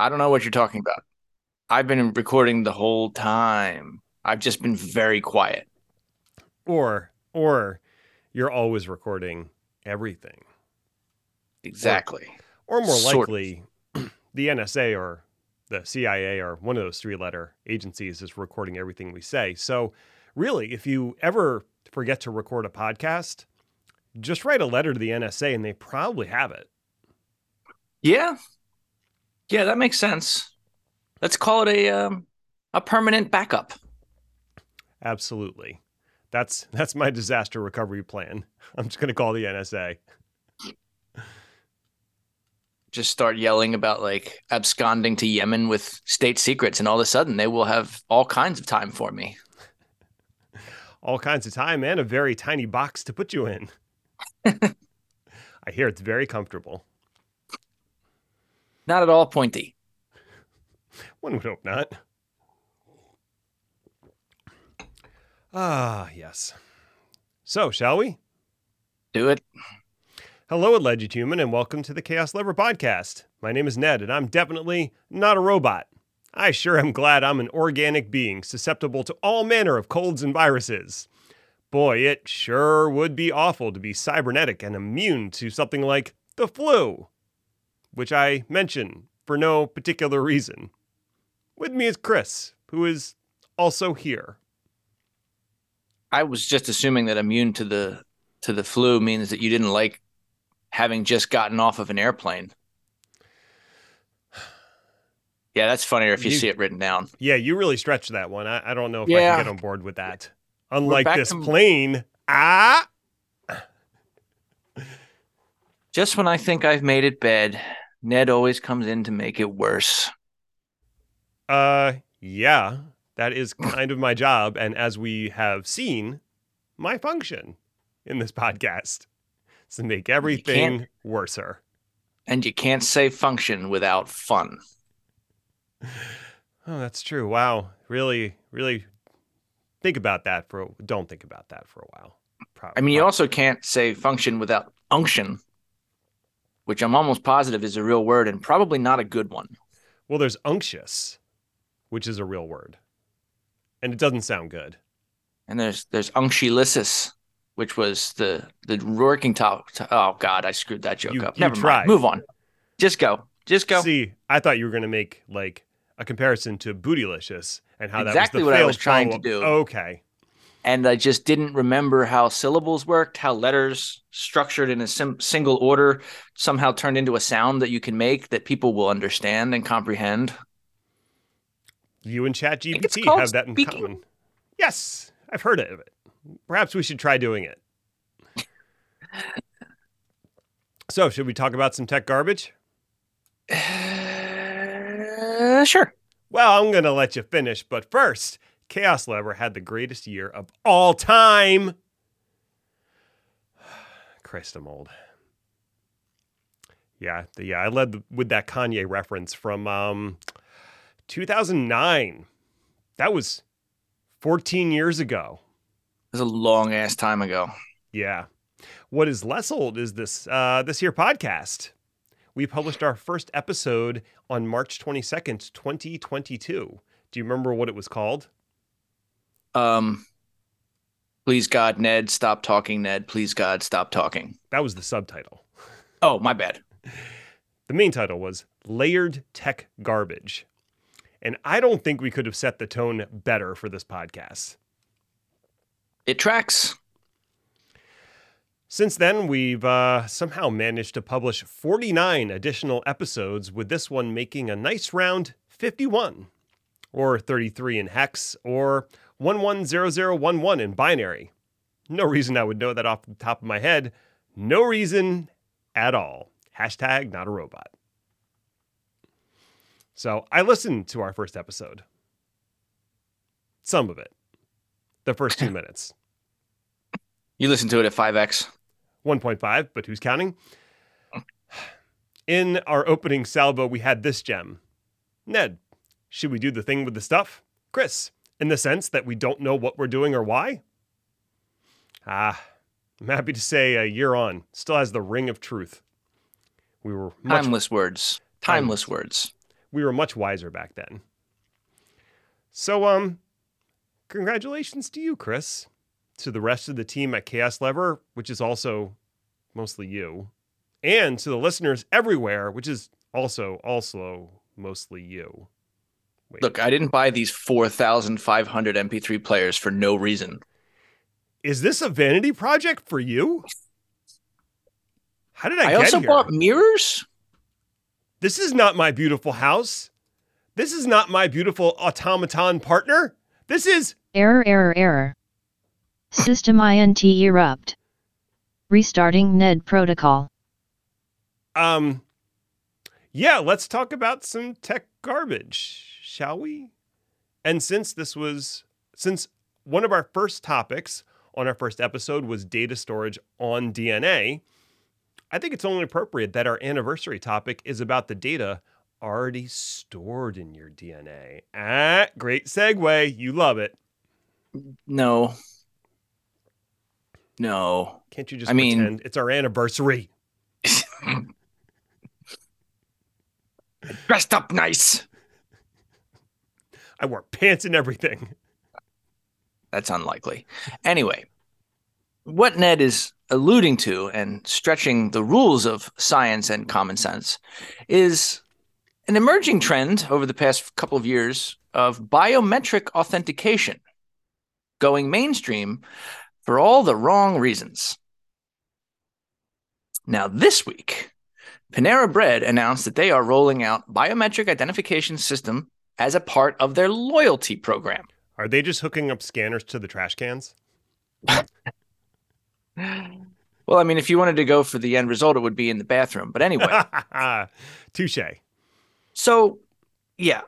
I don't know what you're talking about. I've been recording the whole time. I've just been very quiet. Or or you're always recording everything. Exactly. Or, or more Sort of. likely the NSA or the CIA or one of those three letter agencies is recording everything we say. So really, if you ever forget to record a podcast, just write a letter to the NSA and they probably have it. Yeah. Yeah, that makes sense. Let's call it a um, a permanent backup. Absolutely. That's that's my disaster recovery plan. I'm just going to call the NSA. Just start yelling about like absconding to Yemen with state secrets, and all of a sudden they will have all kinds of time for me. All kinds of time and a very tiny box to put you in. I hear it's very comfortable. Not at all pointy. One would hope not. Ah, yes. So, shall we? Do it. Hello, alleged human, and welcome to the Chaos Lever Podcast. My name is Ned, and I'm definitely not a robot. I sure am glad I'm an organic being susceptible to all manner of colds and viruses. Boy, it sure would be awful to be cybernetic and immune to something like the flu, which I mention for no particular reason. With me is Chris, who is also here. I was just assuming that immune to the to the flu means that you didn't like having just gotten off of an airplane. Yeah, that's funnier if you, You- see it written down. Yeah, you really stretched that one. I, I don't know if I can get on board with that. Unlike this to- plane. Ah! Just when I think I've made it bad, Ned always comes in to make it worse. Uh, yeah, that is kind of my job. And as we have seen, my function in this podcast is to make everything worser. And you can't say function without fun. Oh, that's true. Wow. Really, really think about that for, don't think about that for a while. Pro- I mean, you also can't say function without unction, which I'm almost positive is a real word and probably not a good one. well, there's unctuous, which is a real word, and it doesn't sound good. And there's there's unctuousness, which was the the working top. Oh God, I screwed that joke You- up. you Never tried. mind. Move on. Just go. Just go. See, I thought you were going to make like a comparison to Bootylicious and how Exactly that was what I was trying to follow-up. do. Okay. And I just didn't remember how syllables worked, how letters structured in a sim- single order somehow turned into a sound that you can make that people will understand and comprehend. You and ChatGPT have that in speaking. common. Yes, I've heard of it. Perhaps we should try doing it. so, should we talk about some tech garbage? Uh, sure. Well, I'm going to let you finish, but first, Chaos Lever had the greatest year of all time. Christ, I'm old. Yeah, the- yeah, I led the- with that Kanye reference from um, 2009. That was 14 years ago. It was a long ass time ago. Yeah. What is less old is this uh, this here podcast. We published our first episode on March 22nd, 2022. Do you remember what it was called? Um, please God, Ned, stop talking. Ned, please God, stop talking. That was the subtitle. Oh, my bad. The main title was Layered Tech Garbage. And I don't think we could have set the tone better for this podcast. It tracks. Since then, we've uh, somehow managed to publish 49 additional episodes, with this one making a nice round 51, or 33 in hex, or 110011 in binary. No reason I would know that off the top of my head. No reason at all. Hashtag not a robot. So I listened to our first episode. Some of it. The first two minutes. You listen to it at 5x. 1.5, but who's counting? In our opening salvo, we had this gem. Ned, should we do the thing with the stuff? Chris, in the sense that we don't know what we're doing or why? Ah, I'm happy to say a year on still has the ring of truth. We were Timeless words. Timeless words. we were much wiser back then. So, um, congratulations to you, Chris, to the rest of the team at Chaos Lever, which is also mostly you, and to the listeners everywhere, which is also also mostly you. Wait. Look, I didn't buy these 4,500 MP3 players for no reason. Is this a vanity project for you? How did I, get it? I also here? bought mirrors. This is not my beautiful house. This is not my beautiful automaton partner. This is error, error, error. System INT erupt. Restarting NED protocol. Um, yeah, let's talk about some tech garbage, shall we? And since this was, since one of our first topics on our first episode was data storage on DNA, I think it's only appropriate that our anniversary topic is about the data already stored in your DNA. Ah, great segue. You love it. No. No. Can't you just I pretend mean, it's our anniversary? dressed up nice. I wore pants and everything. That's unlikely. Anyway, what Ned is alluding to and stretching the rules of science and common sense is an emerging trend over the past couple of years of biometric authentication going mainstream for all the wrong reasons. Now, this week, Panera Bread announced that they are rolling out biometric identification system as a part of their loyalty program. Are they just hooking up scanners to the trash cans? well, I mean, if you wanted to go for the end result, it would be in the bathroom. But anyway, touche. So, yeah,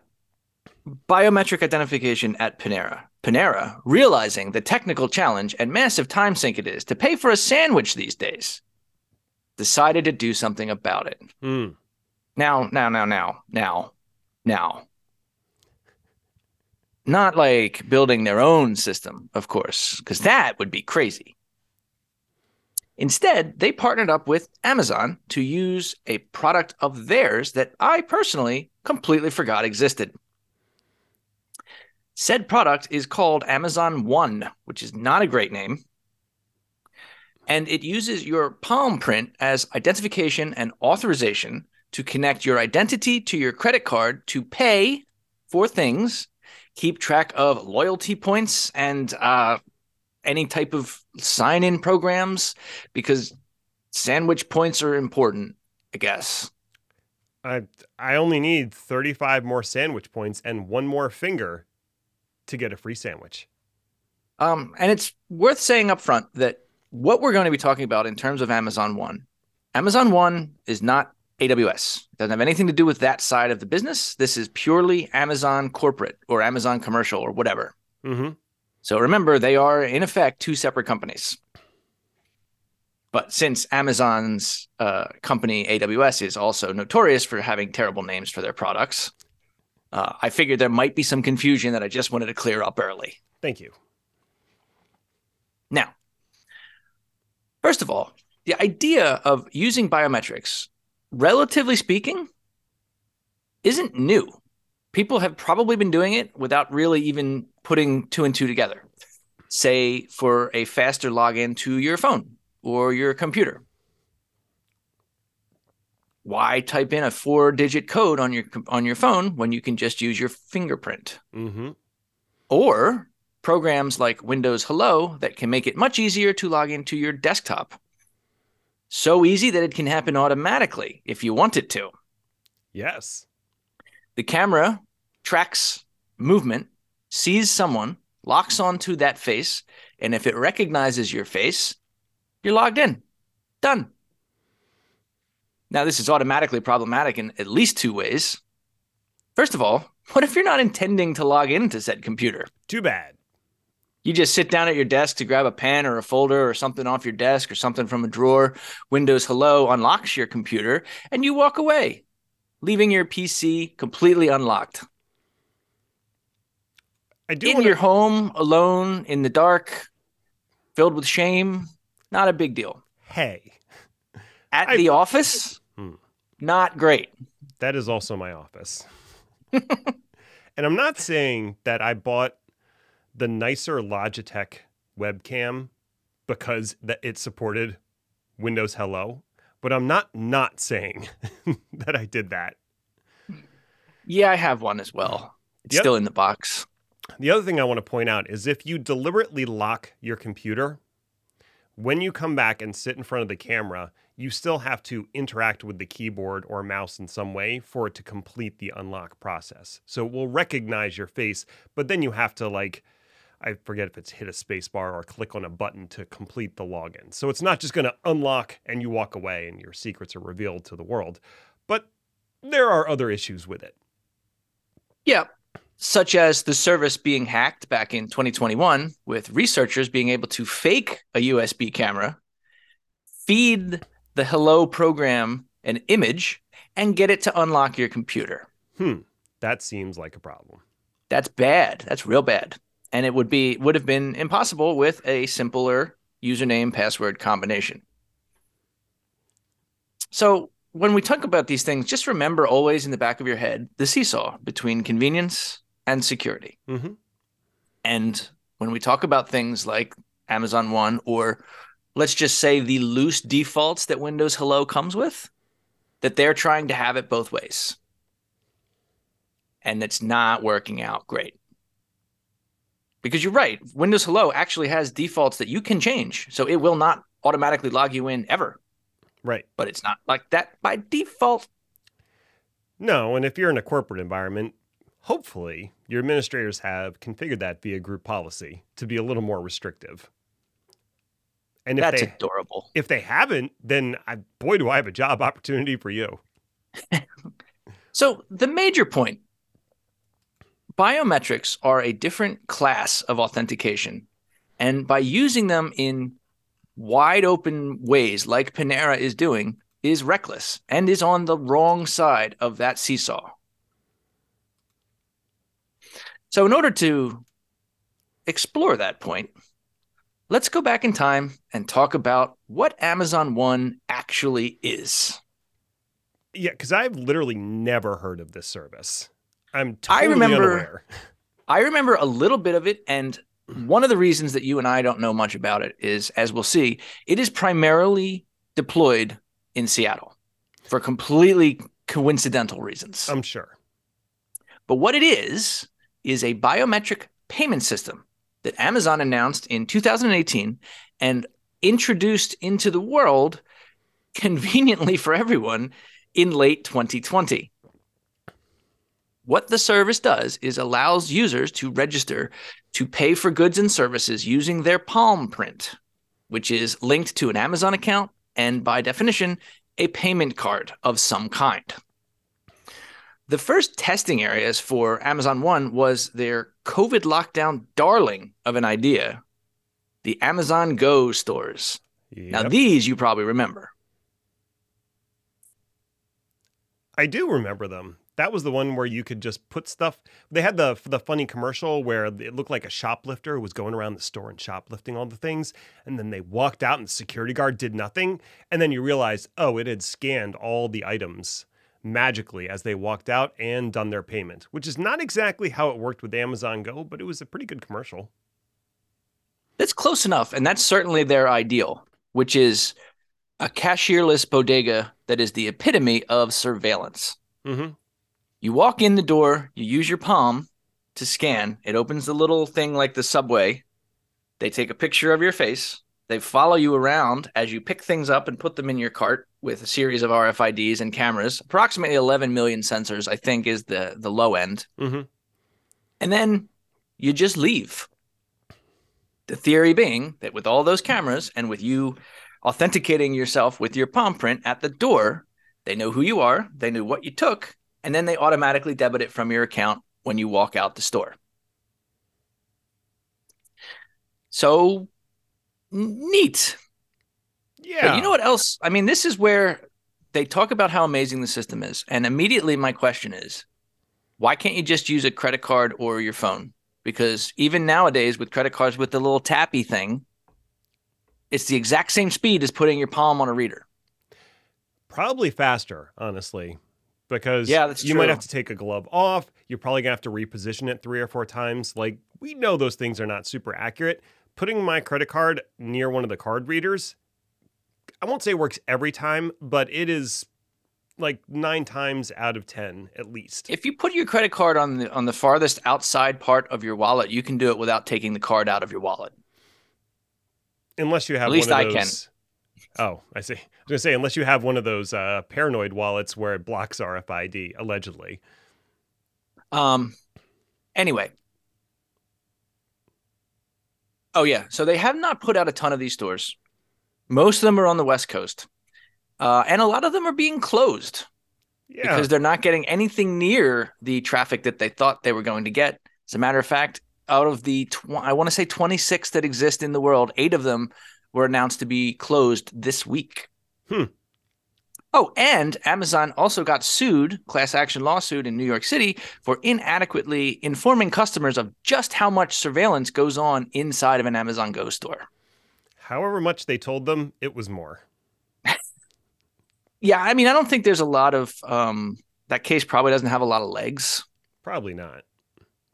biometric identification at Panera. Panera, realizing the technical challenge and massive time sink it is to pay for a sandwich these days, decided to do something about it. Mm. Now, now, now, now, now, now. Not like building their own system, of course, because mm-hmm. that would be crazy. Instead, they partnered up with Amazon to use a product of theirs that I personally completely forgot existed. Said product is called Amazon One, which is not a great name. And it uses your palm print as identification and authorization to connect your identity to your credit card to pay for things, keep track of loyalty points and uh, any type of sign in programs because sandwich points are important, I guess. I I only need 35 more sandwich points and one more finger to get a free sandwich. Um, and it's worth saying up front that what we're going to be talking about in terms of Amazon One, Amazon One is not AWS. It doesn't have anything to do with that side of the business. This is purely Amazon corporate or Amazon commercial or whatever. Mm-hmm. So remember, they are in effect two separate companies. But since Amazon's uh, company AWS is also notorious for having terrible names for their products, uh, I figured there might be some confusion that I just wanted to clear up early. Thank you. Now, first of all, the idea of using biometrics, relatively speaking, isn't new people have probably been doing it without really even putting two and two together. Say for a faster login to your phone or your computer. Why type in a four-digit code on your on your phone when you can just use your fingerprint? Mm-hmm. Or programs like Windows Hello that can make it much easier to log into your desktop. So easy that it can happen automatically if you want it to. Yes. The camera tracks movement, sees someone, locks onto that face, and if it recognizes your face, you're logged in. Done. Now, this is automatically problematic in at least two ways. First of all, what if you're not intending to log into said computer? Too bad. You just sit down at your desk to grab a pen or a folder or something off your desk or something from a drawer. Windows Hello unlocks your computer and you walk away leaving your PC completely unlocked. I do in wanna... your home alone in the dark, filled with shame, not a big deal. Hey, at I... the office, hmm. not great. That is also my office. and I'm not saying that I bought the nicer Logitech webcam because that it supported Windows Hello, but I'm not not saying that I did that. Yeah, I have one as well. It's Yep. still in the box. The other thing I want to point out is if you deliberately lock your computer, when you come back and sit in front of the camera, you still have to interact with the keyboard or mouse in some way for it to complete the unlock process. So it will recognize your face, but then you have to like I forget if it's hit a space bar or click on a button to complete the login. So it's not just going to unlock and you walk away and your secrets are revealed to the world. But there are other issues with it. Yeah, such as the service being hacked back in 2021, with researchers being able to fake a USB camera, feed the Hello program an image, and get it to unlock your computer. Hmm, that seems like a problem. That's bad. That's real bad. And it would be would have been impossible with a simpler username password combination. So when we talk about these things, just remember always in the back of your head the seesaw between convenience and security. hmm And when we talk about things like Amazon One, or let's just say the loose defaults that Windows Hello comes with, that they're trying to have it both ways. And it's not working out great. Because you're right, Windows Hello actually has defaults that you can change. So it will not automatically log you in ever, Right. but it's not like that by default. No, and if you're in a corporate environment, hopefully your administrators have configured that via group policy to be a little more restrictive. And if That's they adorable. if they haven't, then I, boy, do I have a job opportunity for you. So the major point biometrics are a different class of authentication. And by using them in wide open ways, like Panera is doing, is reckless and is on the wrong side of that seesaw. So, in order to explore that point, let's go back in time and talk about what Amazon One actually is. Yeah, because I've literally never heard of this service. I'm I totally remember- unaware. I remember a little bit of it, and one of the reasons that you and I don't know much about it is, as we'll see, it is primarily deployed in Seattle for completely coincidental reasons. I'm sure. but what it is is a biometric payment system that Amazon announced in 2018 and introduced into the world conveniently for everyone in late 2020. What the service does is allows users to register to pay for goods and services using their palm print, which is linked to an Amazon account and by definition, a payment card of some kind. The first testing areas for Amazon One was their COVID lockdown darling of an idea, the Amazon Go stores. Now, these you probably remember. I do remember them. That was the one where you could just put stuff. They had the the funny commercial where it looked like a shoplifter was going around the store and shoplifting all the things, and then they walked out and the security guard did nothing, and then you realized, oh, it had scanned all the items magically as they walked out and done their payment, which is not exactly how it worked with Amazon Go, but it was a pretty good commercial. That's close enough. And that's certainly their ideal, which is a cashierless bodega that is the epitome of surveillance. Mm-hmm. You walk in the door, you use your palm to scan. It opens the little thing like the subway. They take a picture of your face. They follow you around as you pick things up and put them in your cart with a series of RFIDs and cameras. Approximately 11 million sensors, I think, is the the low end. Mm-hmm. And then you just leave. The theory being that with all those cameras and with you authenticating yourself with your palm print at the door, they know who you are, they knew what you took, and then they automatically debit it from your account when you walk out the store. So neat. Yeah. But you know what else? I mean, this is where they talk about how amazing the system is. And immediately my question is, why can't you just use a credit card or your phone? Because even nowadays with credit cards with the little tappy thing, it's the exact same speed as putting your palm on a reader. Probably faster, honestly. Because Yeah, that's you might have to take a glove off. You're probably gonna have to reposition it three or four times. Like we know those things are not super accurate. Putting my credit card near one of the card readers, I won't say it works every time, but it is like nine times out of ten at least. If you put your credit card on the on the farthest outside part of your wallet, you can do it without taking the card out of your wallet. Unless you have At least I can. those. Oh, I see. I was gonna say unless you have one of those uh, paranoid wallets where it blocks RFID, allegedly. Um. Anyway. Oh yeah, so they have not put out a ton of these stores. Most of them are on the West Coast, uh, and a lot of them are being closed Yeah. because they're not getting anything near the traffic that they thought they were going to get. As a matter of fact, out of the tw- I want to say 26 that exist in the world, eight of them were announced to be closed this week. Hmm. Oh, and Amazon also got sued, class action lawsuit in New York City, for inadequately informing customers of just how much surveillance goes on inside of an Amazon Go store. However much they told them, it was more. Yeah, I mean, I don't think there's a lot of um, that case. Probably doesn't have a lot of legs. Probably not.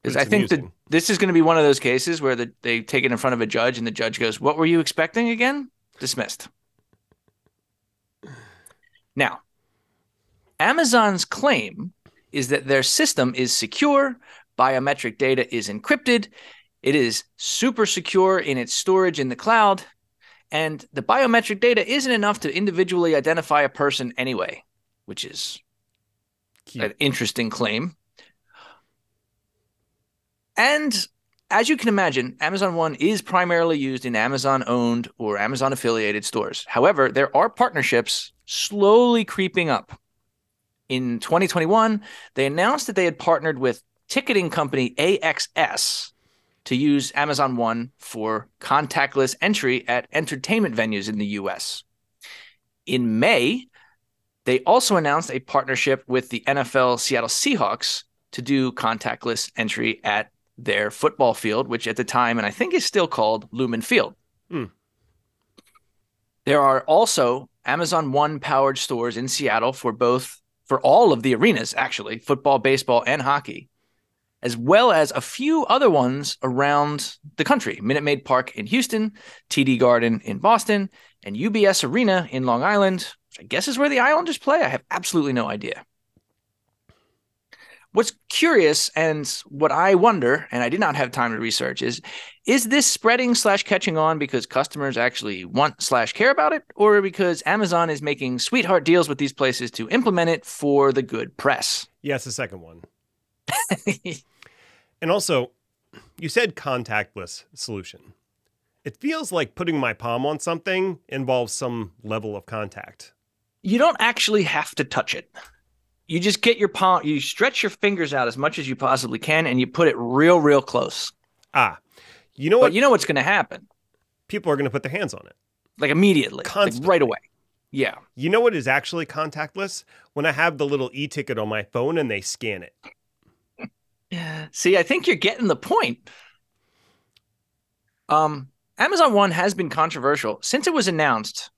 Because I think that this is going to be one of those cases where the, they take it in front of a judge and the judge goes, What were you expecting again? Dismissed. Now, Amazon's claim is that their system is secure, biometric data is encrypted, it is super secure in its storage in the cloud, and the biometric data isn't enough to individually identify a person anyway, which is Cute. an interesting claim. And as you can imagine, Amazon One is primarily used in Amazon owned or Amazon affiliated stores. However, there are partnerships slowly creeping up. In 2021, they announced that they had partnered with ticketing company AXS to use Amazon One for contactless entry at entertainment venues in the US. In May, they also announced a partnership with the NFL Seattle Seahawks to do contactless entry at their football field, which at the time, and I think is still called Lumen Field. Hmm. There are also Amazon One powered stores in Seattle for both, for all of the arenas, actually, football, baseball, and hockey, as well as a few other ones around the country Minute Maid Park in Houston, TD Garden in Boston, and UBS Arena in Long Island, which I guess is where the Islanders play. I have absolutely no idea. What's curious and what I wonder, and I did not have time to research, is is this spreading slash catching on because customers actually want slash care about it, or because Amazon is making sweetheart deals with these places to implement it for the good press? Yeah, it's the second one. And also, you said contactless solution. It feels like putting my palm on something involves some level of contact. you don't actually have to touch it. You just get your palm, you stretch your fingers out as much as you possibly can, and you put it real, real close. Ah, you know But what? you know what's going to happen, People are going to put their hands on it. like immediately, like right away. Yeah. You know what is actually contactless? When I have the little e ticket on my phone and they scan it. See, I think you're getting the point. Um, Amazon One has been controversial since it was announced,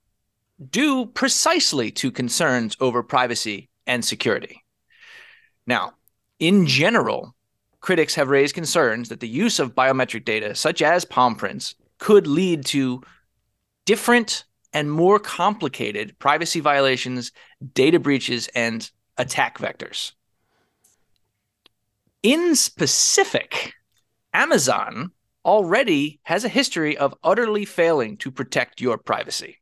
due precisely to concerns over privacy and security. Now, in general, critics have raised concerns that the use of biometric data, such as palm prints, could lead to different and more complicated privacy violations, data breaches, and attack vectors. In specific, Amazon already has a history of utterly failing to protect your privacy.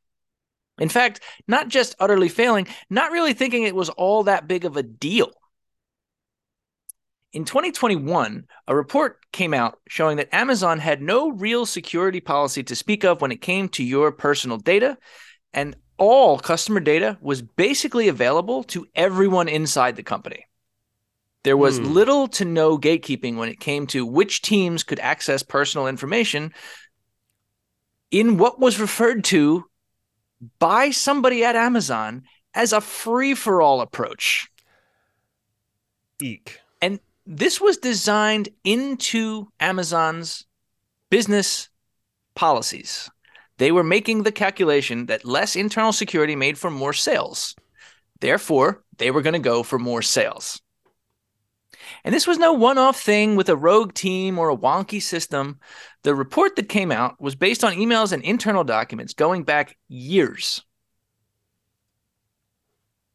In fact, not just utterly failing, not really thinking it was all that big of a deal. In 2021, a report came out showing that Amazon had no real security policy to speak of when it came to your personal data, and all customer data was basically available to everyone inside the company. There was Hmm. little to no gatekeeping when it came to which teams could access personal information in what was referred to by somebody at Amazon as a free for all approach. Eek. And this was designed into Amazon's business policies. They were making the calculation that less internal security made for more sales. Therefore, they were going to go for more sales. And this was no one off thing with a rogue team or a wonky system. The report that came out was based on emails and internal documents going back years.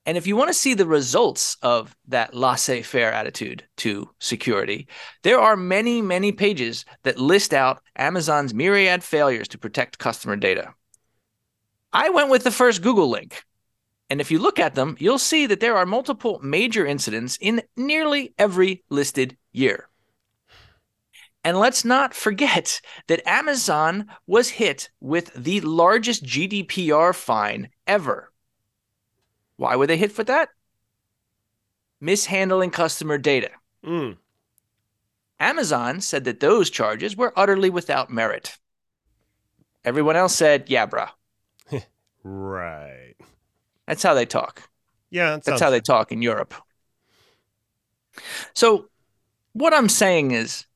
And if you want to see the results of that laissez faire attitude to security, there are many, many pages that list out Amazon's myriad failures to protect customer data. I went with the first Google link. And if you look at them, you'll see that there are multiple major incidents in nearly every listed year. And let's not forget that Amazon was hit with the largest GDPR fine ever why were they hit for that? Mishandling customer data. Mm. Amazon said that those charges were utterly without merit. Everyone else said, yeah, bruh. right. That's how they talk. Yeah, that's how they talk in Europe. So, what I'm saying is,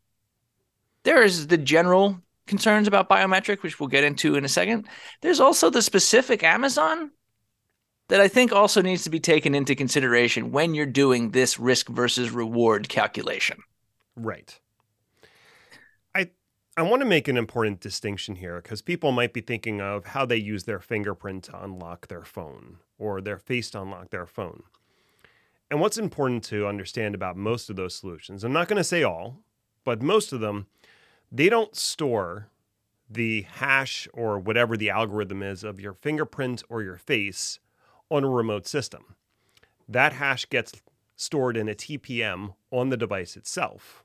there is the general concerns about biometric, which we'll get into in a second. There's also the specific Amazon that I think also needs to be taken into consideration when you're doing this risk versus reward calculation. Right. I want to make an important distinction here because people might be thinking of how they use their fingerprint to unlock their phone or their face to unlock their phone. And what's important to understand about most of those solutions, I'm not going to say all, but most of them, they don't store the hash or whatever the algorithm is of your fingerprint or your face on a remote system. That hash gets stored in a TPM on the device itself.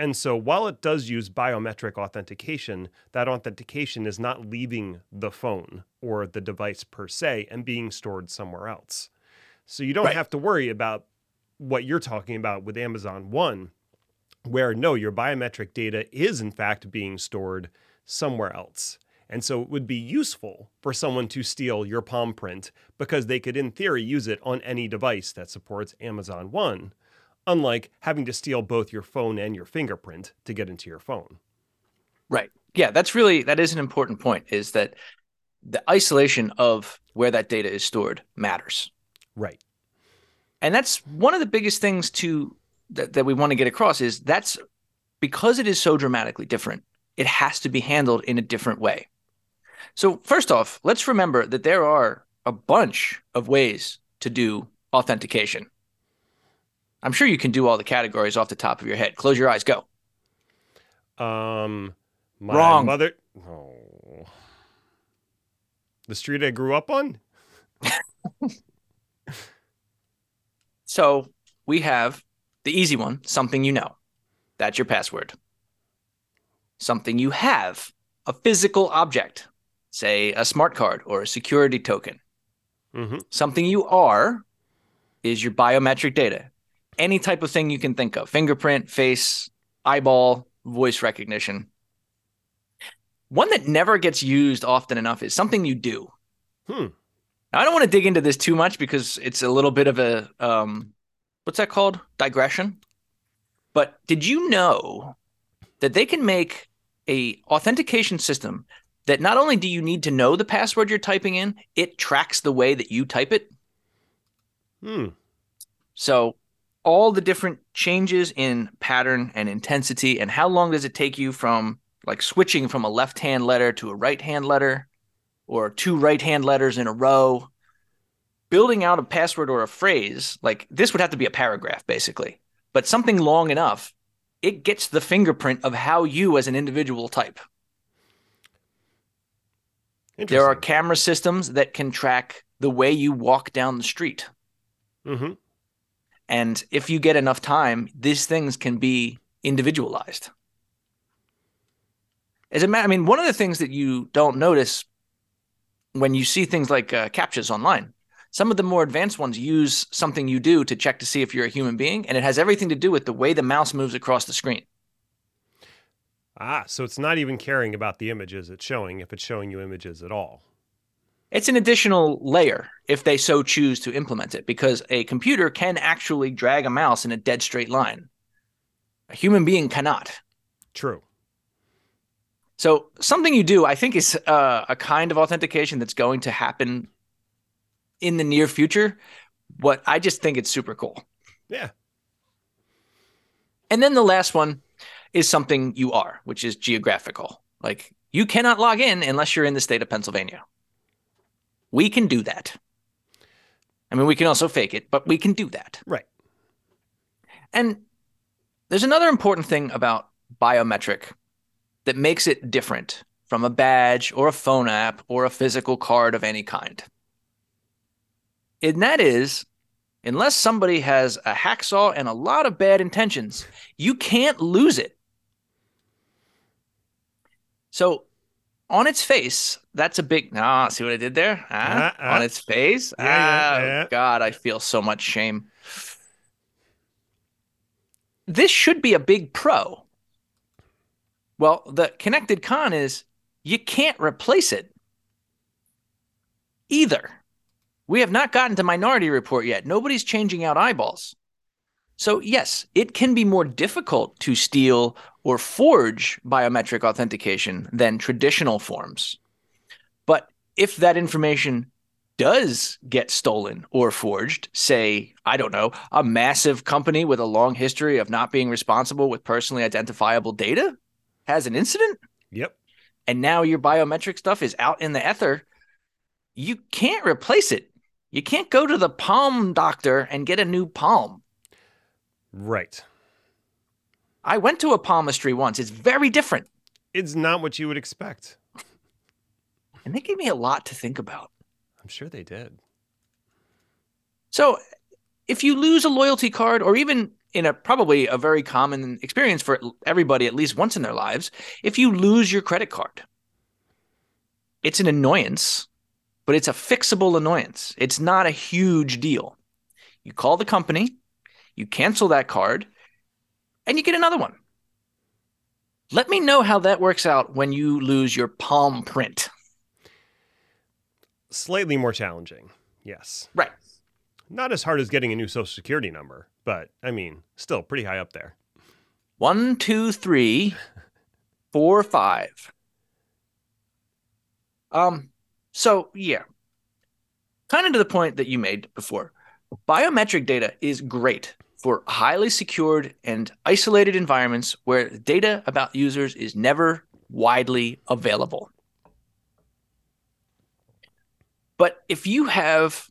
And so while it does use biometric authentication, that authentication is not leaving the phone or the device per se and being stored somewhere else. So you don't right. have to worry about what you're talking about with Amazon One, where no, your biometric data is in fact being stored somewhere else. And so it would be useful for someone to steal your palm print because they could, in theory, use it on any device that supports Amazon One, unlike having to steal both your phone and your fingerprint to get into your phone. Right. Yeah, that's really that is an important point is that the isolation of where that data is stored matters. Right. And that's one of the biggest things to that, that we want to get across is that's because it is so dramatically different, it has to be handled in a different way. So, first off, let's remember that there are a bunch of ways to do authentication. I'm sure you can do all the categories off the top of your head. Close your eyes, go. Um, my Wrong. mother. Oh. The street I grew up on? so, we have the easy one something you know. That's your password. Something you have, a physical object say a smart card or a security token. Mm-hmm. Something you are is your biometric data. Any type of thing you can think of fingerprint, face, eyeball, voice recognition. One that never gets used often enough is something you do. Hmm. Now, I don't want to dig into this too much because it's a little bit of a um, what's that called? Digression. But did you know that they can make a authentication system that not only do you need to know the password you're typing in, it tracks the way that you type it. Hmm. So all the different changes in pattern and intensity and how long does it take you from like switching from a left hand letter to a right hand letter or two right hand letters in a row building out a password or a phrase like this would have to be a paragraph basically but something long enough it gets the fingerprint of how you as an individual type there are camera systems that can track the way you walk down the street. Mm-hmm. And if you get enough time, these things can be individualized. As a matter, I mean, one of the things that you don't notice when you see things like uh, online, some of the more advanced ones use something you do to check to see if you're a human being, and it has everything to do with the way the mouse moves across the screen. Ah, so it's not even caring about the images it's showing if it's showing you images at all. It's an additional layer if they so choose to implement it because a computer can actually drag a mouse in a dead straight line. A human being cannot. True. So, something you do, I think, is uh, a kind of authentication that's going to happen in the near future But I just think it's super cool. Yeah. And then the last one is something you are, which is geographical. Like you cannot log in unless you're in the state of Pennsylvania. We can do that. I mean, we can also fake it, but we can do that. Right. And there's another important thing about biometric that makes it different from a badge or a phone app or a physical card of any kind. And that is, unless somebody has a hacksaw and a lot of bad intentions, you can't lose it. So, on its face, that's a big. Ah, see what I did there? Uh, uh. on its face? Yeah, ah, yeah. God, I feel so much shame. This should be a big pro. Well, the connected con is you can't replace it either. We have not gotten to Minority Report yet. Nobody's changing out eyeballs. So, yes, it can be more difficult to steal or forge biometric authentication than traditional forms. But if that information does get stolen or forged, say, I don't know, a massive company with a long history of not being responsible with personally identifiable data has an incident, Yep. and now your biometric stuff is out in the ether, you can't replace it. You can't go to the palm doctor and get a new palm. Right. I went to a palmistry once. It's very different. It's not what you would expect. And they gave me a lot to think about. I'm sure they did. So if you lose a loyalty card, or even in a probably a very common experience for everybody at least once in their lives, if you lose your credit card, it's an annoyance, but it's a fixable annoyance. It's not a huge deal. You call the company, you cancel that card, and you get another one. Let me know how that works out when you lose your palm print. Slightly more challenging. Yes. Right. Not as hard as getting a new social security number, but I mean, still pretty high up there. One, two, three, four, five. Um, so yeah. Kind of to the point that you made before. Biometric data is great for highly secured and isolated environments where data about users is never widely available. But if you have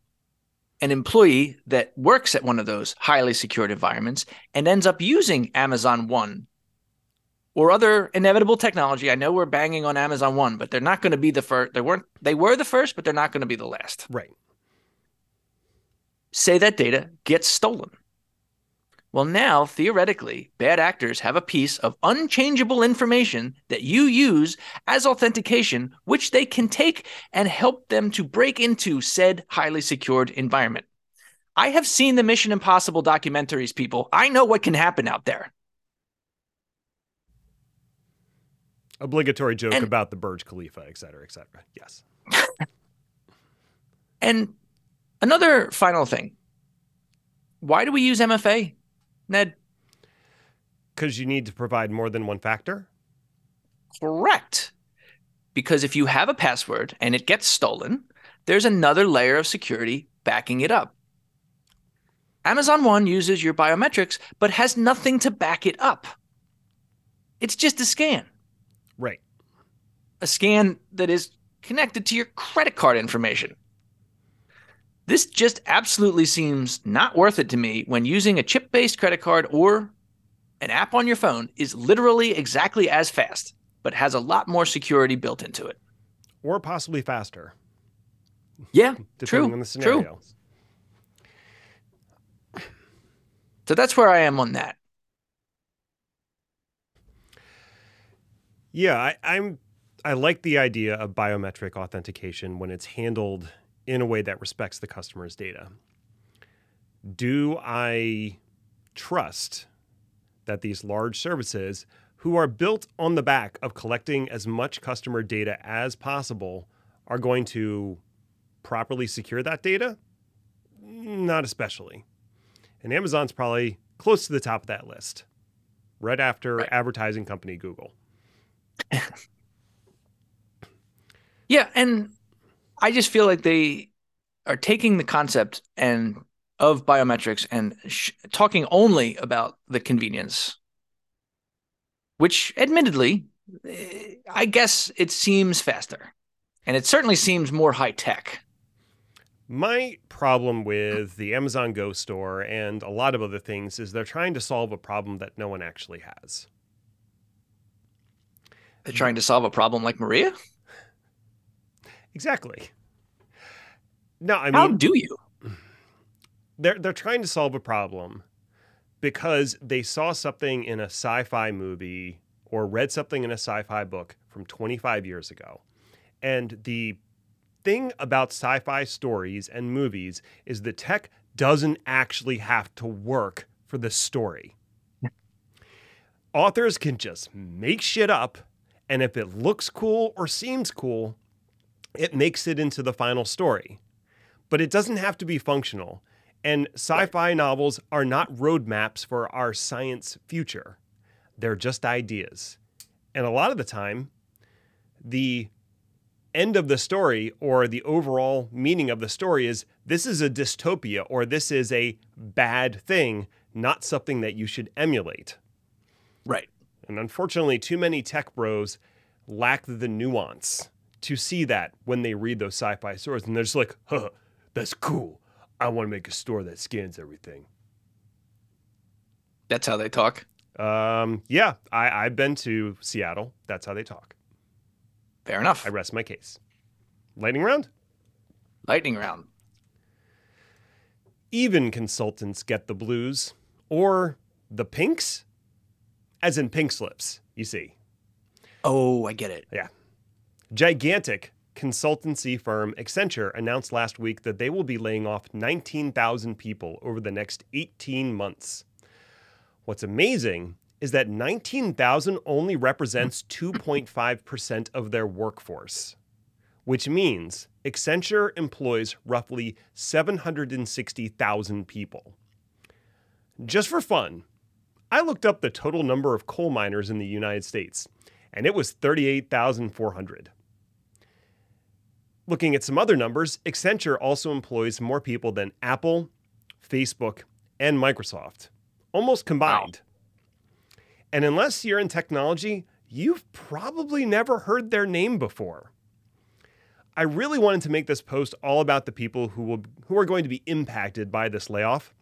an employee that works at one of those highly secured environments and ends up using Amazon One or other inevitable technology. I know we're banging on Amazon One, but they're not going to be the first. They weren't. They were the first, but they're not going to be the last. Right. Say that data gets stolen. Well, now theoretically, bad actors have a piece of unchangeable information that you use as authentication, which they can take and help them to break into said highly secured environment. I have seen the Mission Impossible documentaries, people. I know what can happen out there. Obligatory joke And- about the Burj Khalifa, et cetera, et cetera. Yes. And another final thing why do we use MFA, Ned? Because you need to provide more than one factor. Correct. Because if you have a password and it gets stolen, there's another layer of security backing it up. Amazon One uses your biometrics, but has nothing to back it up. It's just a scan, Right. a scan that is connected to your credit card information. This just absolutely seems not worth it to me when using a chip based credit card or an app on your phone is literally exactly as fast, but has a lot more security built into it. Or possibly faster, Yeah, depending true. on the true. scenario. So that's where I am on that. Yeah, I, I'm. I like the idea of biometric authentication when it's handled in a way that respects the customer's data. Do I trust that these large services, who are built on the back of collecting as much customer data as possible, are going to properly secure that data? Not especially. And Amazon's probably close to the top of that list, right after Right. advertising company Google. Yeah, and I just feel like they are taking the concept and of biometrics and sh- talking only about the convenience, which admittedly, eh, I guess it seems faster. And it certainly seems more high tech. My problem with the Amazon Go store and a lot of other things is they're trying to solve a problem that no one actually has. They're trying to solve a problem like Maria? Exactly. No, I mean, how do you? They're they're trying to solve a problem because they saw something in a sci-fi movie or read something in a sci-fi book from 25 years ago. And the thing about sci-fi stories and movies is the tech doesn't actually have to work for the story. Authors can just make shit up and if it looks cool or seems cool, it makes it into the final story. But it doesn't have to be functional. And sci fi novels are not roadmaps for our science future, they're just ideas. And a lot of the time, the end of the story or the overall meaning of the story is this is a dystopia or this is a bad thing, not something that you should emulate. Right. And unfortunately, too many tech bros lack the nuance to see that when they read those sci fi stories. And they're just like, huh, that's cool. I want to make a store that scans everything. That's how they talk. Um, yeah, I, I've been to Seattle. That's how they talk. Fair enough. I rest my case. Lightning round? Lightning round. Even consultants get the blues, or the pinks, as in pink slips, you see. Oh, I get it. Yeah. Gigantic consultancy firm Accenture announced last week that they will be laying off 19,000 people over the next 18 months. What's amazing is that 19,000 only represents 2.5% of their workforce, which means Accenture employs roughly 760,000 people. Just for fun, I looked up the total number of coal miners in the United States, and it was 38,400. Looking at some other numbers, Accenture also employs more people than Apple, Facebook, and Microsoft, almost combined. Wow. And unless you're in technology, you've probably never heard their name before. I really wanted to make this post all about the people who will who are going to be impacted by this layoff.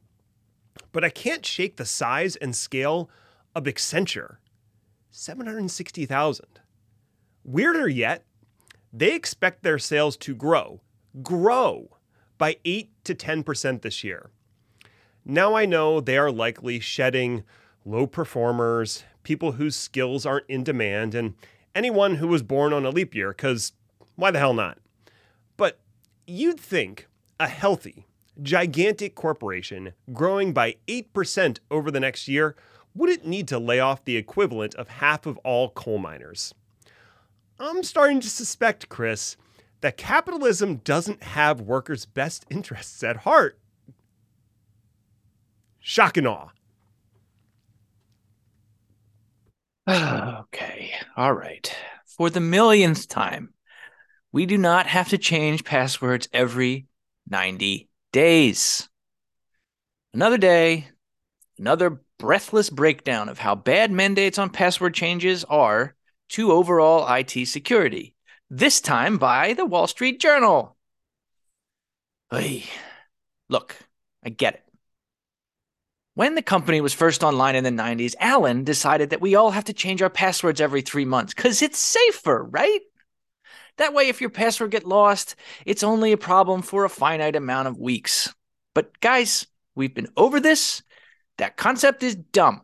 But I can't shake the size and scale of Accenture. 760,000. Weirder yet, they expect their sales to grow, grow by 8 to 10% this year. Now I know they are likely shedding low performers, people whose skills aren't in demand, and anyone who was born on a leap year, because why the hell not? But you'd think a healthy, gigantic corporation growing by 8% over the next year wouldn't need to lay off the equivalent of half of all coal miners. I'm starting to suspect, Chris, that capitalism doesn't have workers' best interests at heart. Shock and awe. okay. All right. For the millionth time, we do not have to change passwords every 90 days. Another day, another breathless breakdown of how bad mandates on password changes are to overall IT security, this time by the Wall Street Journal. Hey, look, I get it. When the company was first online in the 90s, Alan decided that we all have to change our passwords every three months because it's safer, right? That way, if your password get lost, it's only a problem for a finite amount of weeks. But guys, we've been over this. That concept is dumb.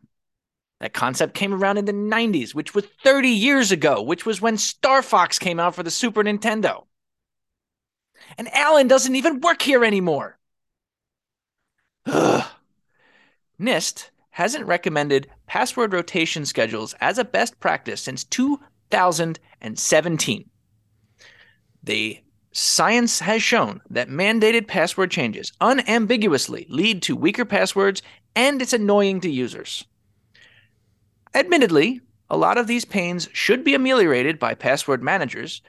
That concept came around in the 90s, which was 30 years ago, which was when Star Fox came out for the Super Nintendo. And Alan doesn't even work here anymore. Ugh. NIST hasn't recommended password rotation schedules as a best practice since 2017. The science has shown that mandated password changes unambiguously lead to weaker passwords and it's annoying to users. Admittedly, a lot of these pains should be ameliorated by password managers,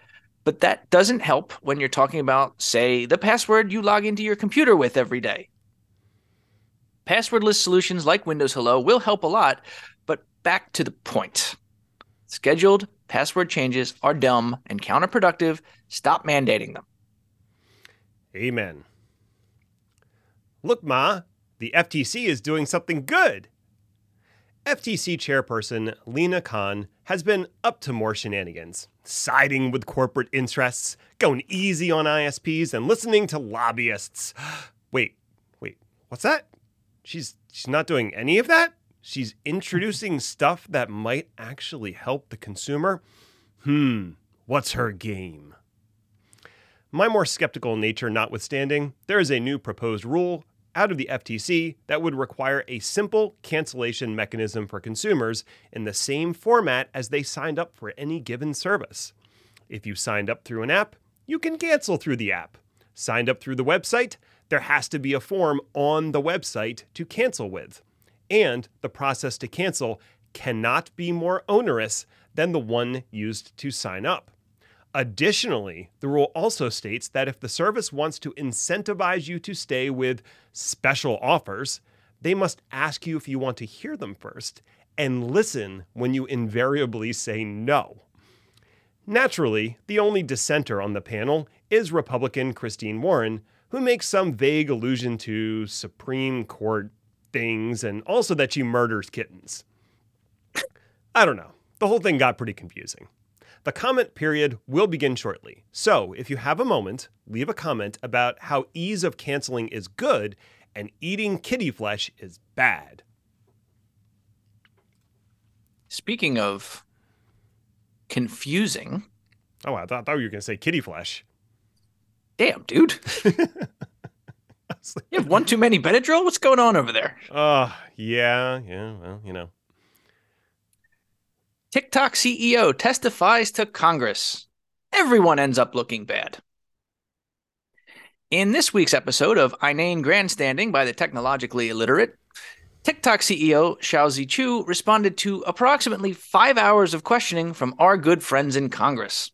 but that doesn't help when you're talking about, say, the password you log into your computer with every day. Passwordless solutions like Windows Hello will help a lot, but back to the point. Scheduled password changes are dumb and counterproductive. Stop mandating them. Amen. Look, Ma, the FTC is doing something good. FTC chairperson Lina Khan has been up to more shenanigans, siding with corporate interests, going easy on ISPs, and listening to lobbyists. Wait, wait, what's that? She's she's not doing any of that? She's introducing stuff that might actually help the consumer? Hmm, what's her game? My more skeptical nature notwithstanding, there is a new proposed rule out of the FTC that would require a simple cancellation mechanism for consumers in the same format as they signed up for any given service. If you signed up through an app, you can cancel through the app. Signed up through the website, there has to be a form on the website to cancel with. And the process to cancel cannot be more onerous than the one used to sign up. Additionally, the rule also states that if the service wants to incentivize you to stay with special offers, they must ask you if you want to hear them first and listen when you invariably say no. Naturally, the only dissenter on the panel is Republican Christine Warren, who makes some vague allusion to Supreme Court things and also that she murders kittens. I don't know. The whole thing got pretty confusing. The comment period will begin shortly. So, if you have a moment, leave a comment about how ease of canceling is good and eating kitty flesh is bad. Speaking of confusing. Oh, I thought, I thought you were going to say kitty flesh. Damn, dude. you have one too many Benadryl? What's going on over there? Uh, yeah, yeah, well, you know. TikTok CEO testifies to Congress. Everyone ends up looking bad. In this week's episode of Inane Grandstanding by the Technologically Illiterate, TikTok CEO Shou Chew responded to approximately five hours of questioning from our good friends in Congress.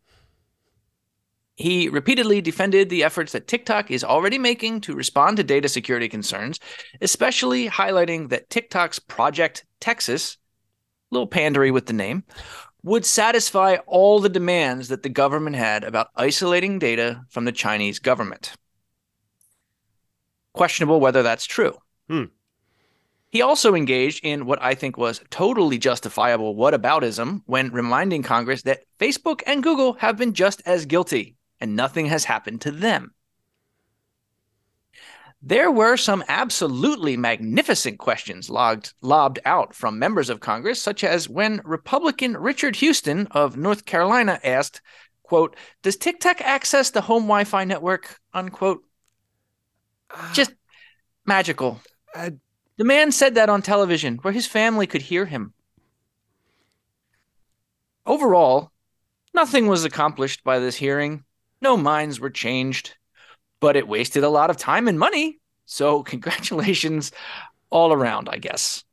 He repeatedly defended the efforts that TikTok is already making to respond to data security concerns, especially highlighting that TikTok's Project Texas little pandery with the name, would satisfy all the demands that the government had about isolating data from the Chinese government. Questionable whether that's true. Hmm. He also engaged in what I think was totally justifiable whataboutism when reminding Congress that Facebook and Google have been just as guilty and nothing has happened to them. There were some absolutely magnificent questions logged, lobbed out from members of Congress, such as when Republican Richard Hudson of North Carolina asked, quote, does TikTok access the home Wi-Fi network, unquote? Uh, Just magical. Uh, the man said that on television where his family could hear him. Overall, nothing was accomplished by this hearing. No minds were changed but it wasted a lot of time and money. So, congratulations all around, I guess.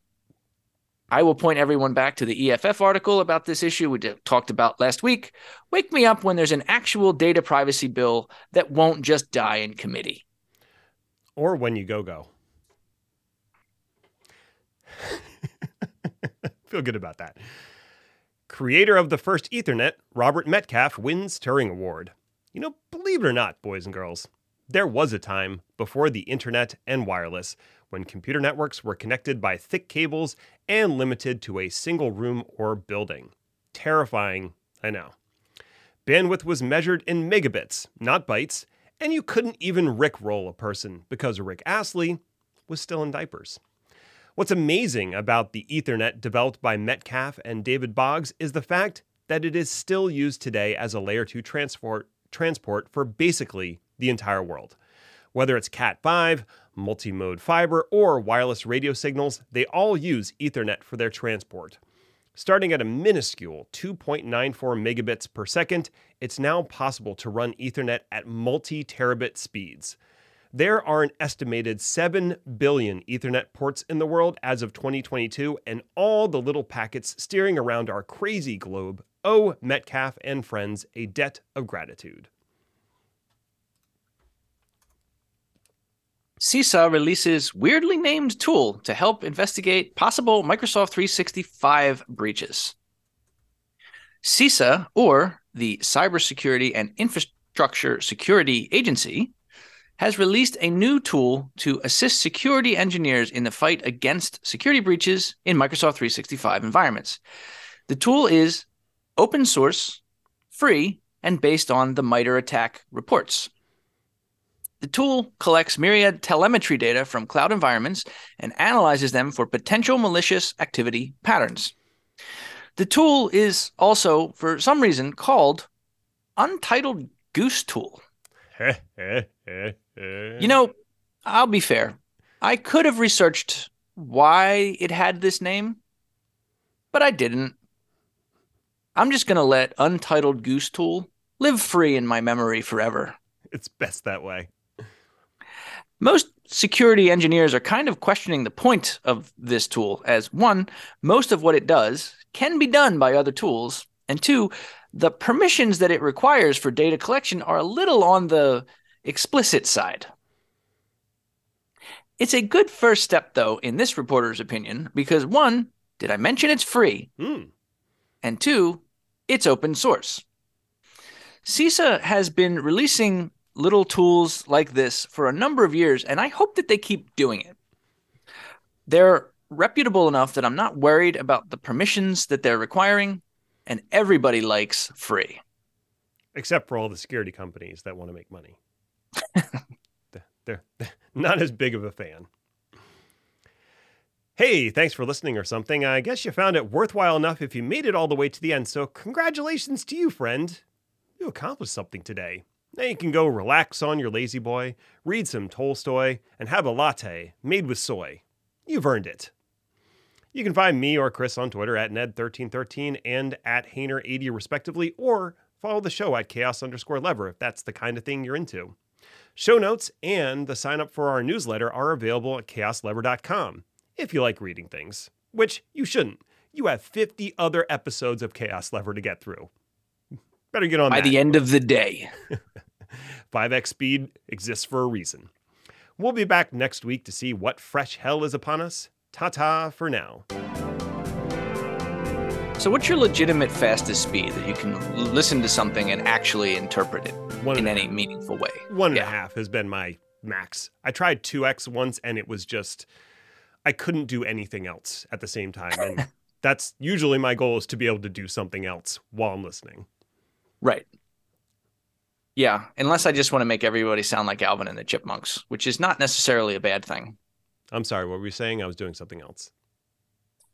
I will point everyone back to the EFF article about this issue we talked about last week. Wake me up when there's an actual data privacy bill that won't just die in committee. Or when you go go. Feel good about that. Creator of the first Ethernet, Robert Metcalfe wins Turing Award. You know, believe it or not, boys and girls, there was a time before the internet and wireless when computer networks were connected by thick cables and limited to a single room or building. Terrifying, I know. Bandwidth was measured in megabits, not bytes, and you couldn't even rickroll a person because Rick Astley was still in diapers. What's amazing about the Ethernet developed by Metcalfe and David Boggs is the fact that it is still used today as a layer 2 transport transport for basically the entire world. Whether it's Cat5, multi-mode fiber, or wireless radio signals, they all use Ethernet for their transport. Starting at a minuscule 2.94 megabits per second, it's now possible to run Ethernet at multi terabit speeds. There are an estimated 7 billion Ethernet ports in the world as of 2022, and all the little packets steering around our crazy globe oh, owe Metcalfe and friends a debt of gratitude. CISA releases weirdly named tool to help investigate possible Microsoft 365 breaches. CISA, or the Cybersecurity and Infrastructure Security Agency, has released a new tool to assist security engineers in the fight against security breaches in Microsoft 365 environments. The tool is open source, free, and based on the MITRE ATT&CK reports. The tool collects myriad telemetry data from cloud environments and analyzes them for potential malicious activity patterns. The tool is also, for some reason, called Untitled Goose Tool. you know, I'll be fair. I could have researched why it had this name, but I didn't. I'm just going to let Untitled Goose Tool live free in my memory forever. It's best that way. Most security engineers are kind of questioning the point of this tool, as one, most of what it does can be done by other tools, and two, the permissions that it requires for data collection are a little on the explicit side. It's a good first step, though, in this reporter's opinion, because one, did I mention it's free? Mm. And two, it's open source. CISA has been releasing little tools like this for a number of years, and I hope that they keep doing it. They're reputable enough that I'm not worried about the permissions that they're requiring, and everybody likes free. Except for all the security companies that want to make money. they're, not as big of a fan. Hey, thanks for listening or something. I guess you found it worthwhile enough if you made it all the way to the end, so congratulations to you, friend. You accomplished something today. Now you can go relax on your lazy boy, read some Tolstoy, and have a latte made with soy. You've earned it. You can find me or Chris on Twitter at Ned1313 and at Hayner80 respectively, or follow the show at chaos underscore lever if that's the kind of thing you're into. Show notes and the sign up for our newsletter are available at chaoslever.com if you like reading things, which you shouldn't. You have 50 other episodes of Chaos Lever to get through. Better get on By that. the end of the day. 5x speed exists for a reason. We'll be back next week to see what fresh hell is upon us. Ta ta for now. So, what's your legitimate fastest speed that you can l- listen to something and actually interpret it One in any half. meaningful way? One and a half has been my max. I tried 2x once and it was just, I couldn't do anything else at the same time. And that's usually my goal is to be able to do something else while I'm listening. Right. Yeah, unless I just want to make everybody sound like Alvin and the Chipmunks, which is not necessarily a bad thing. I'm sorry, what were you saying? I was doing something else.